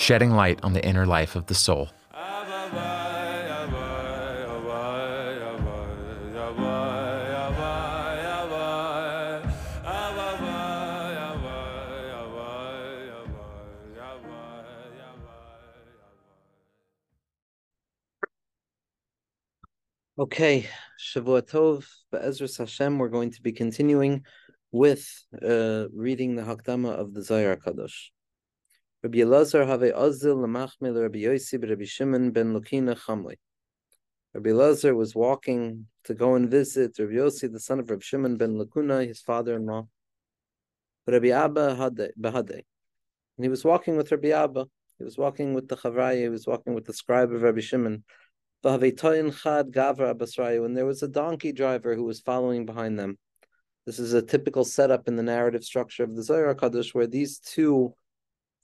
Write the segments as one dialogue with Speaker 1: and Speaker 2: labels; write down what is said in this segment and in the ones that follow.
Speaker 1: shedding light on the inner life of the soul.
Speaker 2: Okay, Shavua Tov, Be'ezras Hashem, we're going to be continuing with uh, reading the Hakdama of the Zohar Kadosh. Rabbi Elazar have Azil Lamachmil Rabbi Yossi Rabbi Shimon ben Lukina Chamli. Rabbi Elazar was walking to go and visit Rabbi Yossi, the son of Rabbi Shimon ben Lukuna, his father-in-law. Rabbi Abba Bahade. And he was walking with Rabbi Abba. He was walking with the Chavraya. He was walking with the scribe of Rabbi Shimon and there was a donkey driver who was following behind them. This is a typical setup in the narrative structure of the Zohar Kadosh, where these two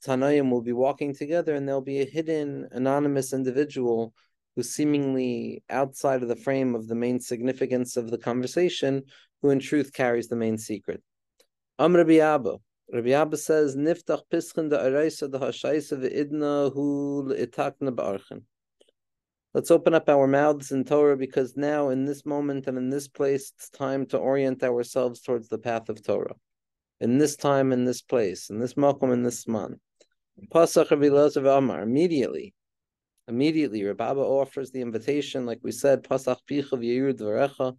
Speaker 2: Tanayim will be walking together, and there'll be a hidden, anonymous individual who's seemingly outside of the frame of the main significance of the conversation, who in truth carries the main secret. Am Rabbi Abba. Rabbi Abba says, Niftach pischen da araisa da hashaisa ve'idna hu le'itakna ba'archen. Let's open up our mouths in Torah because now, in this moment and in this place, it's time to orient ourselves towards the path of Torah. In this time, in this place, in this makom, in this man. Pasach of Amar, immediately, immediately, Rababa offers the invitation, like we said, Pasach Pichav Yeir Dvarecha.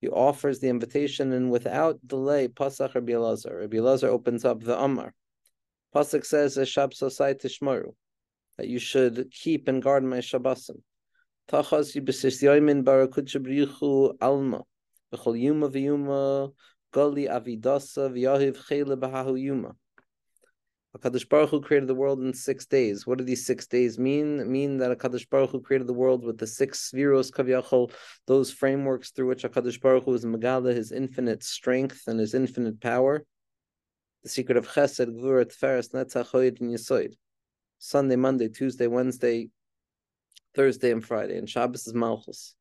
Speaker 2: He offers the invitation, and without delay, Pasach Rabbi Elazar. Rabbi Elazar opens up the Amar. Pasach says, Eshab Sosai Tishmaru that you should keep and guard my Shabbosim. Tachas yibesis yoimin barakut shabrichu alma. B'chol yuma v'yuma gali avidasa v'yahiv chele b'hahu yuma. HaKadosh Baruch Hu created the world in six days. What do these six days mean? Mean that HaKadosh Baruch Hu created the world with the six sefiros kavyachol, those frameworks through which HaKadosh Baruch Hu is Megala, his infinite strength and his infinite power. The secret of Chesed, Gvura, Tferes, Netzach, Hoyed, and Yesoid. Sunday, Monday, Tuesday, Wednesday, Thursday, and Friday. And Shabbos is Malchus.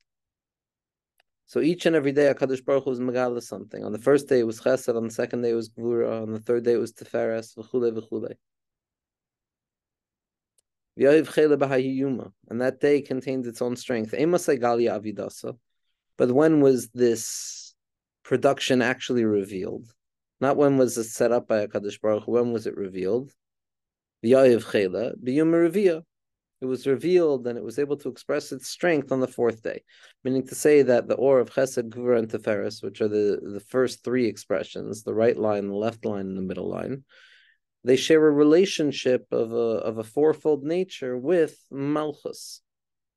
Speaker 2: So each and every day, Hakadosh Baruch Hu was megala something. On the first day it was Chesed. On the second day it was Gvura. On the third day it was Tiferes. V'chule v'chule. And that day contained its own strength. But when was this production actually revealed? Not when was it set up by Hakadosh Baruch Hu. When was it revealed? It was revealed and it was able to express its strength on the fourth day, meaning to say that the or of Chesed, Gvura, and Teferis, which are the, the first three expressions, the right line, the left line, and the middle line, they share a relationship of a of a fourfold nature with Malchus,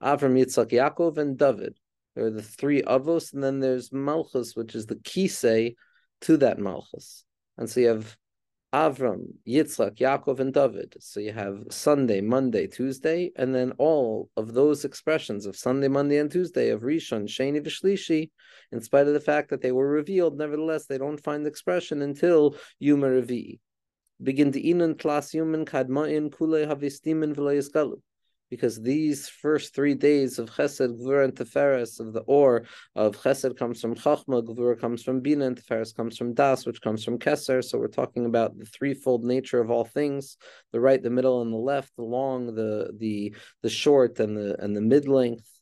Speaker 2: Avram, Yitzchak, Yaakov, and David. There are the three avos, and then there's Malchus, which is the kisei to that Malchus. And so you have Avram, Yitzchak, Yaakov, and David. So you have Sunday, Monday, Tuesday, and then all of those expressions of Sunday, Monday, and Tuesday of Rishon, Sheni, Vishlishi, in spite of the fact that they were revealed, nevertheless, they don't find expression until Yuma Revi. Begin to inun tlas yumin kadma'in kule havistimin v'lo because these first three days of Chesed, Gvura, and Teferes of the Or of Chesed comes from Chachma, Gvura comes from Bina, and Teferes comes from Das, which comes from Keser. So we're talking about the threefold nature of all things: the right, the middle, and the left, the long, the the the short, and the and the mid length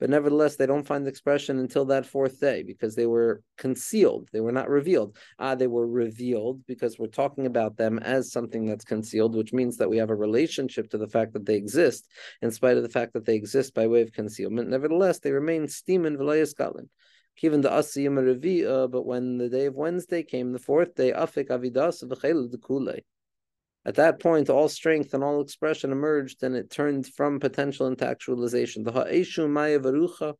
Speaker 2: but nevertheless they don't find expression until that fourth day because they were concealed. They were not revealed. Ah they were revealed because we're talking about them as something that's concealed which means that we have a relationship to the fact that they exist in spite of the fact that they exist by way of concealment. Nevertheless they remain steam and galin given the asiyim revi but when the day of wednesday came the fourth day afik avidas v'chel the kule at that point, all strength and all expression emerged, and it turned from potential into actualization. The ha'eshu maya varucha,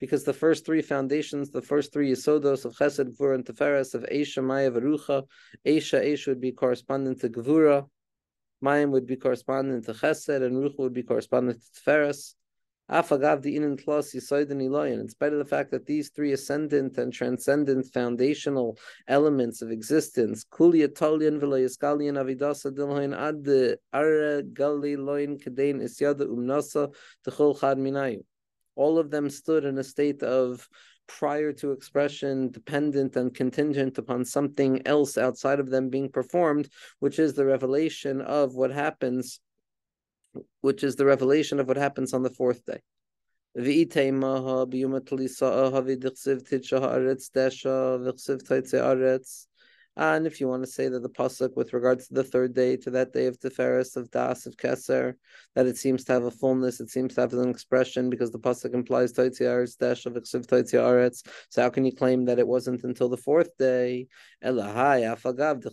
Speaker 2: because the first three foundations, the first three yisodos of Chesed, Gvura, and Teferes of Esha Maya Varucha, Esha Esha would be corresponding to Gvura, Mayim would be corresponding to Chesed, and Ruch would be corresponding to Tiferes. Afagav iloyin. In spite of the fact that these three ascendant and transcendent foundational elements of existence, kadein isyada umnasa. All of them stood in a state of prior to expression, dependent and contingent upon something else outside of them being performed, which is the revelation of what happens which is the revelation of what happens on the fourth day. And if you want to say that the pasuk with regards to the third day, to that day of Tiferes, of Das, of Keser, that it seems to have a fullness, it seems to have an expression because the pasuk implies Taitzi Aretz, Dash of Iksiv Taitzi Aretz. So how can you claim that it wasn't until the fourth day? Elahai Afagav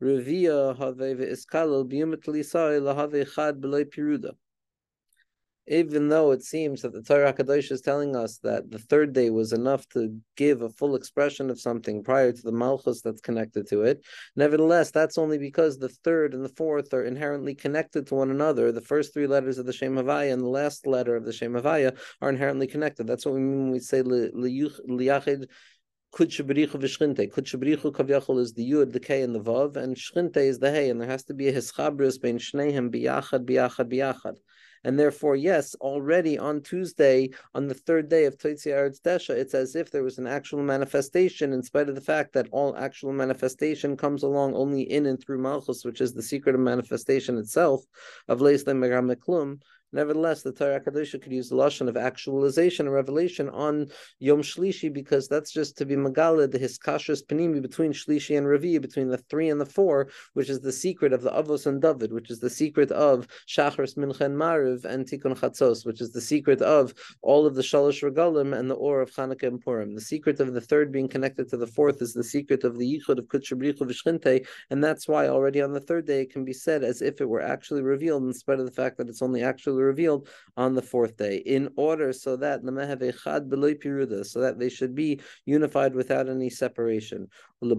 Speaker 2: Revia lahave chad piruda. Even though it seems that the Torah Kadosh is telling us that the third day was enough to give a full expression of something prior to the Malchus that's connected to it, nevertheless, that's only because the third and the fourth are inherently connected to one another. The first three letters of the Shem Havaya and the last letter of the Shem Havaya are inherently connected. That's what we mean when we say liyachid Kud Shabrichu v'Shchinte. Kud Shabrichu Kavyachol is the Yud, the K, and the Vav, and Shchinte is the Hey, and there has to be a Hischabris bein Shnehem biyachad, biyachad, biyachad. And therefore, yes, already on Tuesday, on the third day of Toitzi Eretz Desha, it's as if there was an actual manifestation, in spite of the fact that all actual manifestation comes along only in and through Malchus, which is the secret of manifestation itself, of Leis Megram Meklum. Nevertheless, the Torah Kadosha could use the lashon of actualization and revelation on Yom Shlishi because that's just to be Magala, the Hiskashas Panimi between Shlishi and Ravi, between the three and the four, which is the secret of the Avos and David, which is the secret of Shachris Minchen Mariv and Tikkun Chatzos, which is the secret of all of the Shalosh Regalim and the Or of Chanukah and Purim. The secret of the third being connected to the fourth is the secret of the Yichud of Kutchabrichu Vishchinte, and that's why already on the third day it can be said as if it were actually revealed, in spite of the fact that it's only actually revealed on the fourth day, in order so that so that they should be unified without any separation. Um the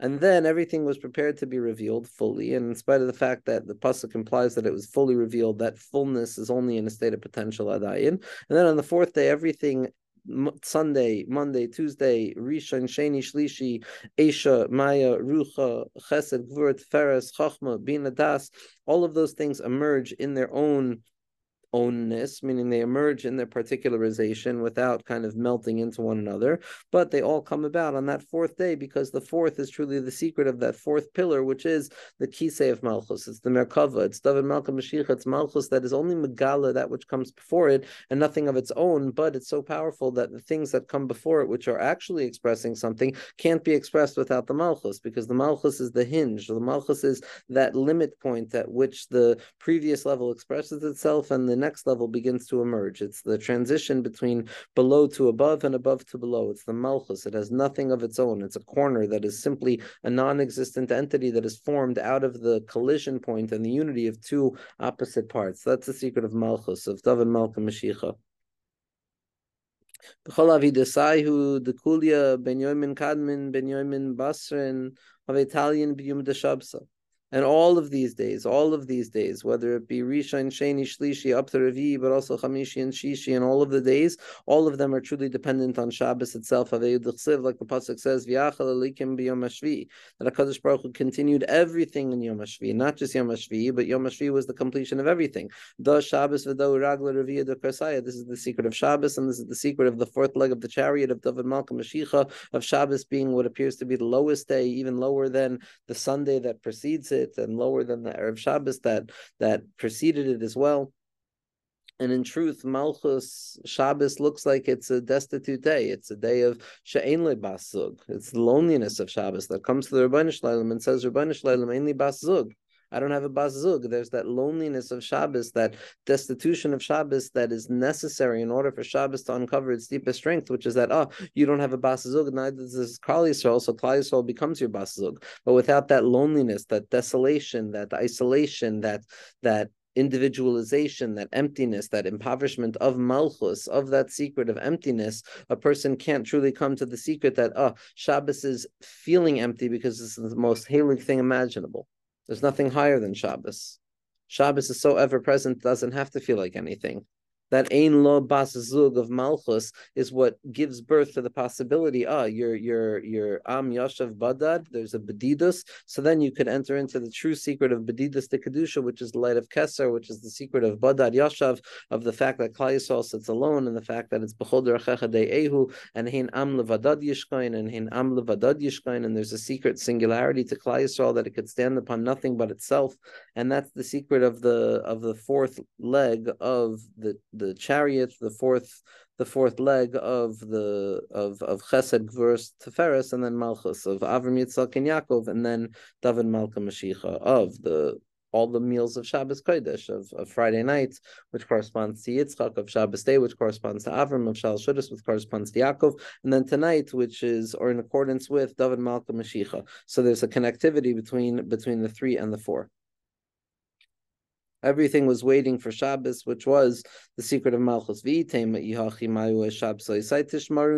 Speaker 2: and then everything was prepared to be revealed fully. And in spite of the fact that the pasuk implies that it was fully revealed, that fullness is only in a state of potential adayin. And then on the fourth day, everything Sunday, Monday, Tuesday, Rishon, Sheni, Shlishi, Esha, Maya, Rucha, Chesed, Gvur, Feres, Chachma, Bina, Das, all of those things emerge in their own ownness, meaning they emerge in their particularization without kind of melting into one another, but they all come about on that fourth day because the fourth is truly the secret of that fourth pillar, which is the Kisei of Malchus. It's the Merkava, it's David Malka Mashiach, it's Malchus that is only Megala, that which comes before it, and nothing of its own, but it's so powerful that the things that come before it, which are actually expressing something, can't be expressed without the Malchus, because the Malchus is the hinge. The Malchus is that limit point at which the previous level expresses itself and the next level begins to emerge. It's the transition between below to above and above to below. It's the malchus. It has nothing of its own. It's a corner that is simply a non-existent entity that is formed out of the collision point and the unity of two opposite parts. That's the secret of malchus of David Malka Mashiach. Ben yomin kadmin ben yomin basrin of Italian deshabsa. And all of these days, all of these days, whether it be Rishon, Sheni, Shlishi, up to but also Chamishi and Shishi, and all of the days, all of them are truly dependent on Shabbos itself. Like the pasuk says, that Hakadosh Baruch Hu continued everything in Yom Hashvi, not just Yom Hashvi, but Yom Hashvi was the completion of everything. Da Shabbos ragla Revi de. This is the secret of Shabbos, and this is the secret of the fourth leg of the chariot of David Malka Mashiach of Shabbos being what appears to be the lowest day, even lower than the Sunday that precedes it and lower than the Erev Shabbos that that preceded it as well. And in truth, Malchus Shabbos looks like it's a destitute day. It's a day of she'ein basug. It's the loneliness of Shabbos that comes to the Rebbeinu Shlalem and says, Rebbeinu Shlalem, einli basug. I don't have a bazug. There's that loneliness of Shabbos, that destitution of Shabbos that is necessary in order for Shabbos to uncover its deepest strength, which is that, oh, you don't have a bazug, neither does Klal Yisrael, so Klal Yisrael becomes your bazug. But without that loneliness, that desolation, that isolation, that that individualization, that emptiness, that impoverishment of malchus, of that secret of emptiness, a person can't truly come to the secret that oh, Shabbos is feeling empty because this is the most hailing thing imaginable. There's nothing higher than Shabbos. Shabbos is so ever present, doesn't have to feel like anything that ein lo bas zug of malchus is what gives birth to the possibility. Ah, you're you're am yashav badad. There's a bedidus, so then you could enter into the true secret of bedidus the kedusha, which is the light of keser, which is the secret of badad yashav, of the fact that Klal Yisrael sits alone, and the fact that it's bechol derachecha de ehu, and hein am levadad yishkain, and hein am levadad yishkain, and there's a secret singularity to Klal Yisrael that it could stand upon nothing but itself, and that's the secret of the of the fourth leg of the the chariot, the fourth the fourth leg of the of of Chesed verse Teferes, and then Malchus of Avram Yitzchak and Yaakov, and then David Malka Mashiach of the all the meals of Shabbos Kodesh of, of Friday night, which corresponds to Yitzchak, of Shabbos day, which corresponds to Avram, of Shal Shudas, which corresponds to Yaakov, and then tonight, which is or in accordance with David Malka Mashiach. So there's a connectivity between between the three and the four. Everything was waiting for Shabbos, which was the secret of Malchus.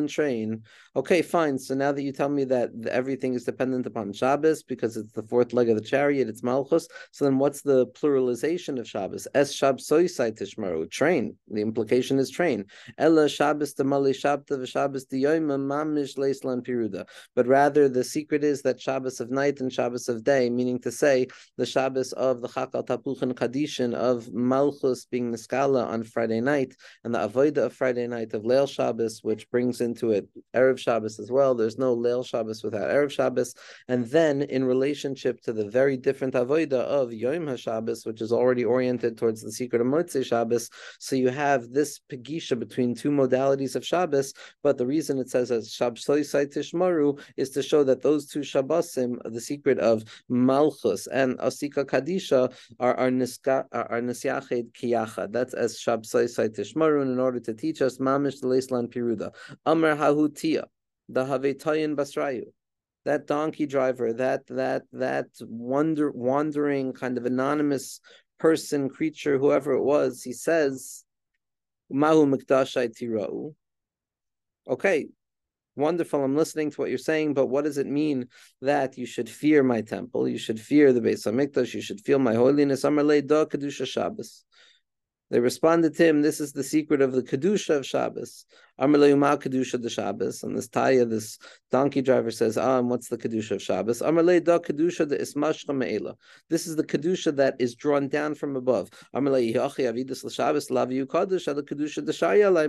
Speaker 2: Train. Okay, fine. So now that you tell me that everything is dependent upon Shabbos because it's the fourth leg of the chariot, it's Malchus. So then what's the pluralization of Shabbos? Es Tishmaru, train. The implication is train. Ella Shabbos Tamali Shabta Diyoima Mamish Leislan Piruda. But rather the secret is that Shabbos of night and Shabbos of day, meaning to say the Shabbos of the Chakal Tapuchan Of Malchus being the Skala on Friday night and the Avoida of Friday night of Leil Shabbos, which brings into it Erev Shabbos as well. There's no Leil Shabbos without Erev Shabbos. And then in relationship to the very different Avoida of Yom HaShabbos, which is already oriented towards the secret of Motzei Shabbos, so you have this Pegisha between two modalities of Shabbos, but the reason it says as Shabbos Tishmaru is to show that those two Shabbosim, the secret of Malchus and Asika Kadisha, are, are niska are nesiached kiyacha. That's as shabsai tishmarun in order to teach us mamish leislan piruda. Amar hahutia, the havetayin basrayu. That donkey driver, that that that wander wandering kind of anonymous person, creature, whoever it was, he says, Mahu mikdashai. Okay, wonderful. I'm listening to what you're saying, but what does it mean that you should fear my temple? You should fear the Beis Hamikdash. You should feel my holiness. Amarle da kedusha Shabbos. They responded to him, This is the secret of the Kedusha of Shabbos. Amarle Kedusha the Shabbos. And this Taya, this donkey driver says, Ah, and what's the Kedusha of Shabbos? Amarle da Kedusha the Ismashcha Me'ela. This is the Kedusha that is drawn down from above. Amarle Yachi Avidus L'Shabbos Laviyu Kadosh the Kedusha the Shaya Lai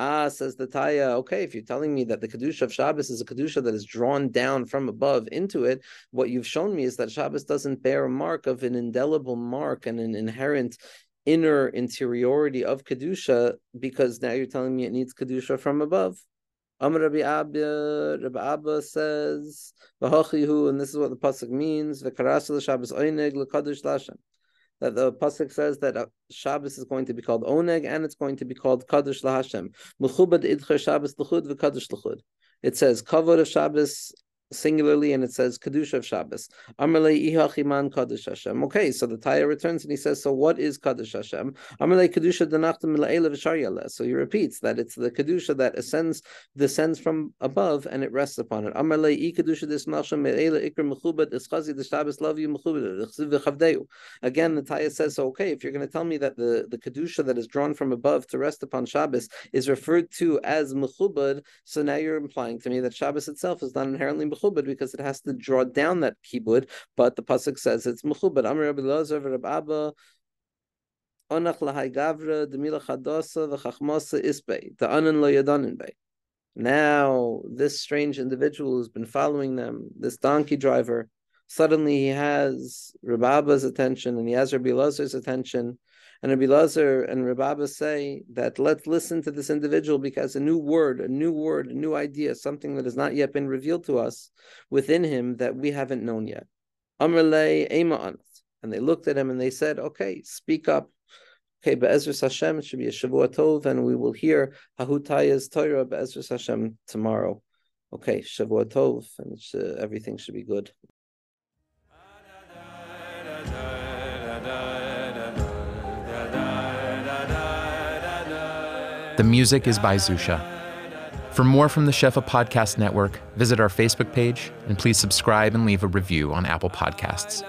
Speaker 2: Ah, says the Taya, okay, if you're telling me that the Kedusha of Shabbos is a Kedusha that is drawn down from above into it, what you've shown me is that Shabbos doesn't bear a mark of an indelible mark and an inherent inner interiority of Kedusha, because now you're telling me it needs Kedusha from above. Amr Rabbi Abba, Rabbi Abba says, and this is what the Pasuk means, that the pasuk says that uh, Shabbos is going to be called Oneg and it's going to be called Kadosh LaHashem. Mechubad Shabbos l'chud l'chud. It says kavod of Shabbos singularly, and it says Kedusha of Shabbos. Okay, so the Taya returns and he says, so what is Kadosh Hashem? So he repeats that it's the Kedusha that ascends, descends from above, and it rests upon it. The love you Again, the Taya says, so okay, if you're going to tell me that the, the Kedusha that is drawn from above to rest upon Shabbos is referred to as mechubad, so now you're implying to me that Shabbos itself is not inherently because it has to draw down that kibud. But the pasuk says it's mechubad. Amr Rabbi Lazar Rabbi Abba. Onach lahai gavra demila chadasa v'chachmasa isbei the anan lo yadanin bei. Now this strange individual who's been following them, this donkey driver, suddenly he has Rabba's attention and he has Rabbi Lazar's attention, and Rabbi Lazar and Rabbi say that let's listen to this individual because a new word, a new word, a new idea, something that has not yet been revealed to us within him that we haven't known yet. And they looked at him and they said, Okay, speak up. Okay, Be'ezrus Hashem, it should be a Shavua Tov, and we will hear Hahutaya's Torah Be'ezrus Hashem tomorrow. Okay, Shavua Tov, and uh, everything should be good.
Speaker 1: The music is by Zusha. For more from the Shefa Podcast Network, visit our Facebook page and please subscribe and leave a review on Apple Podcasts.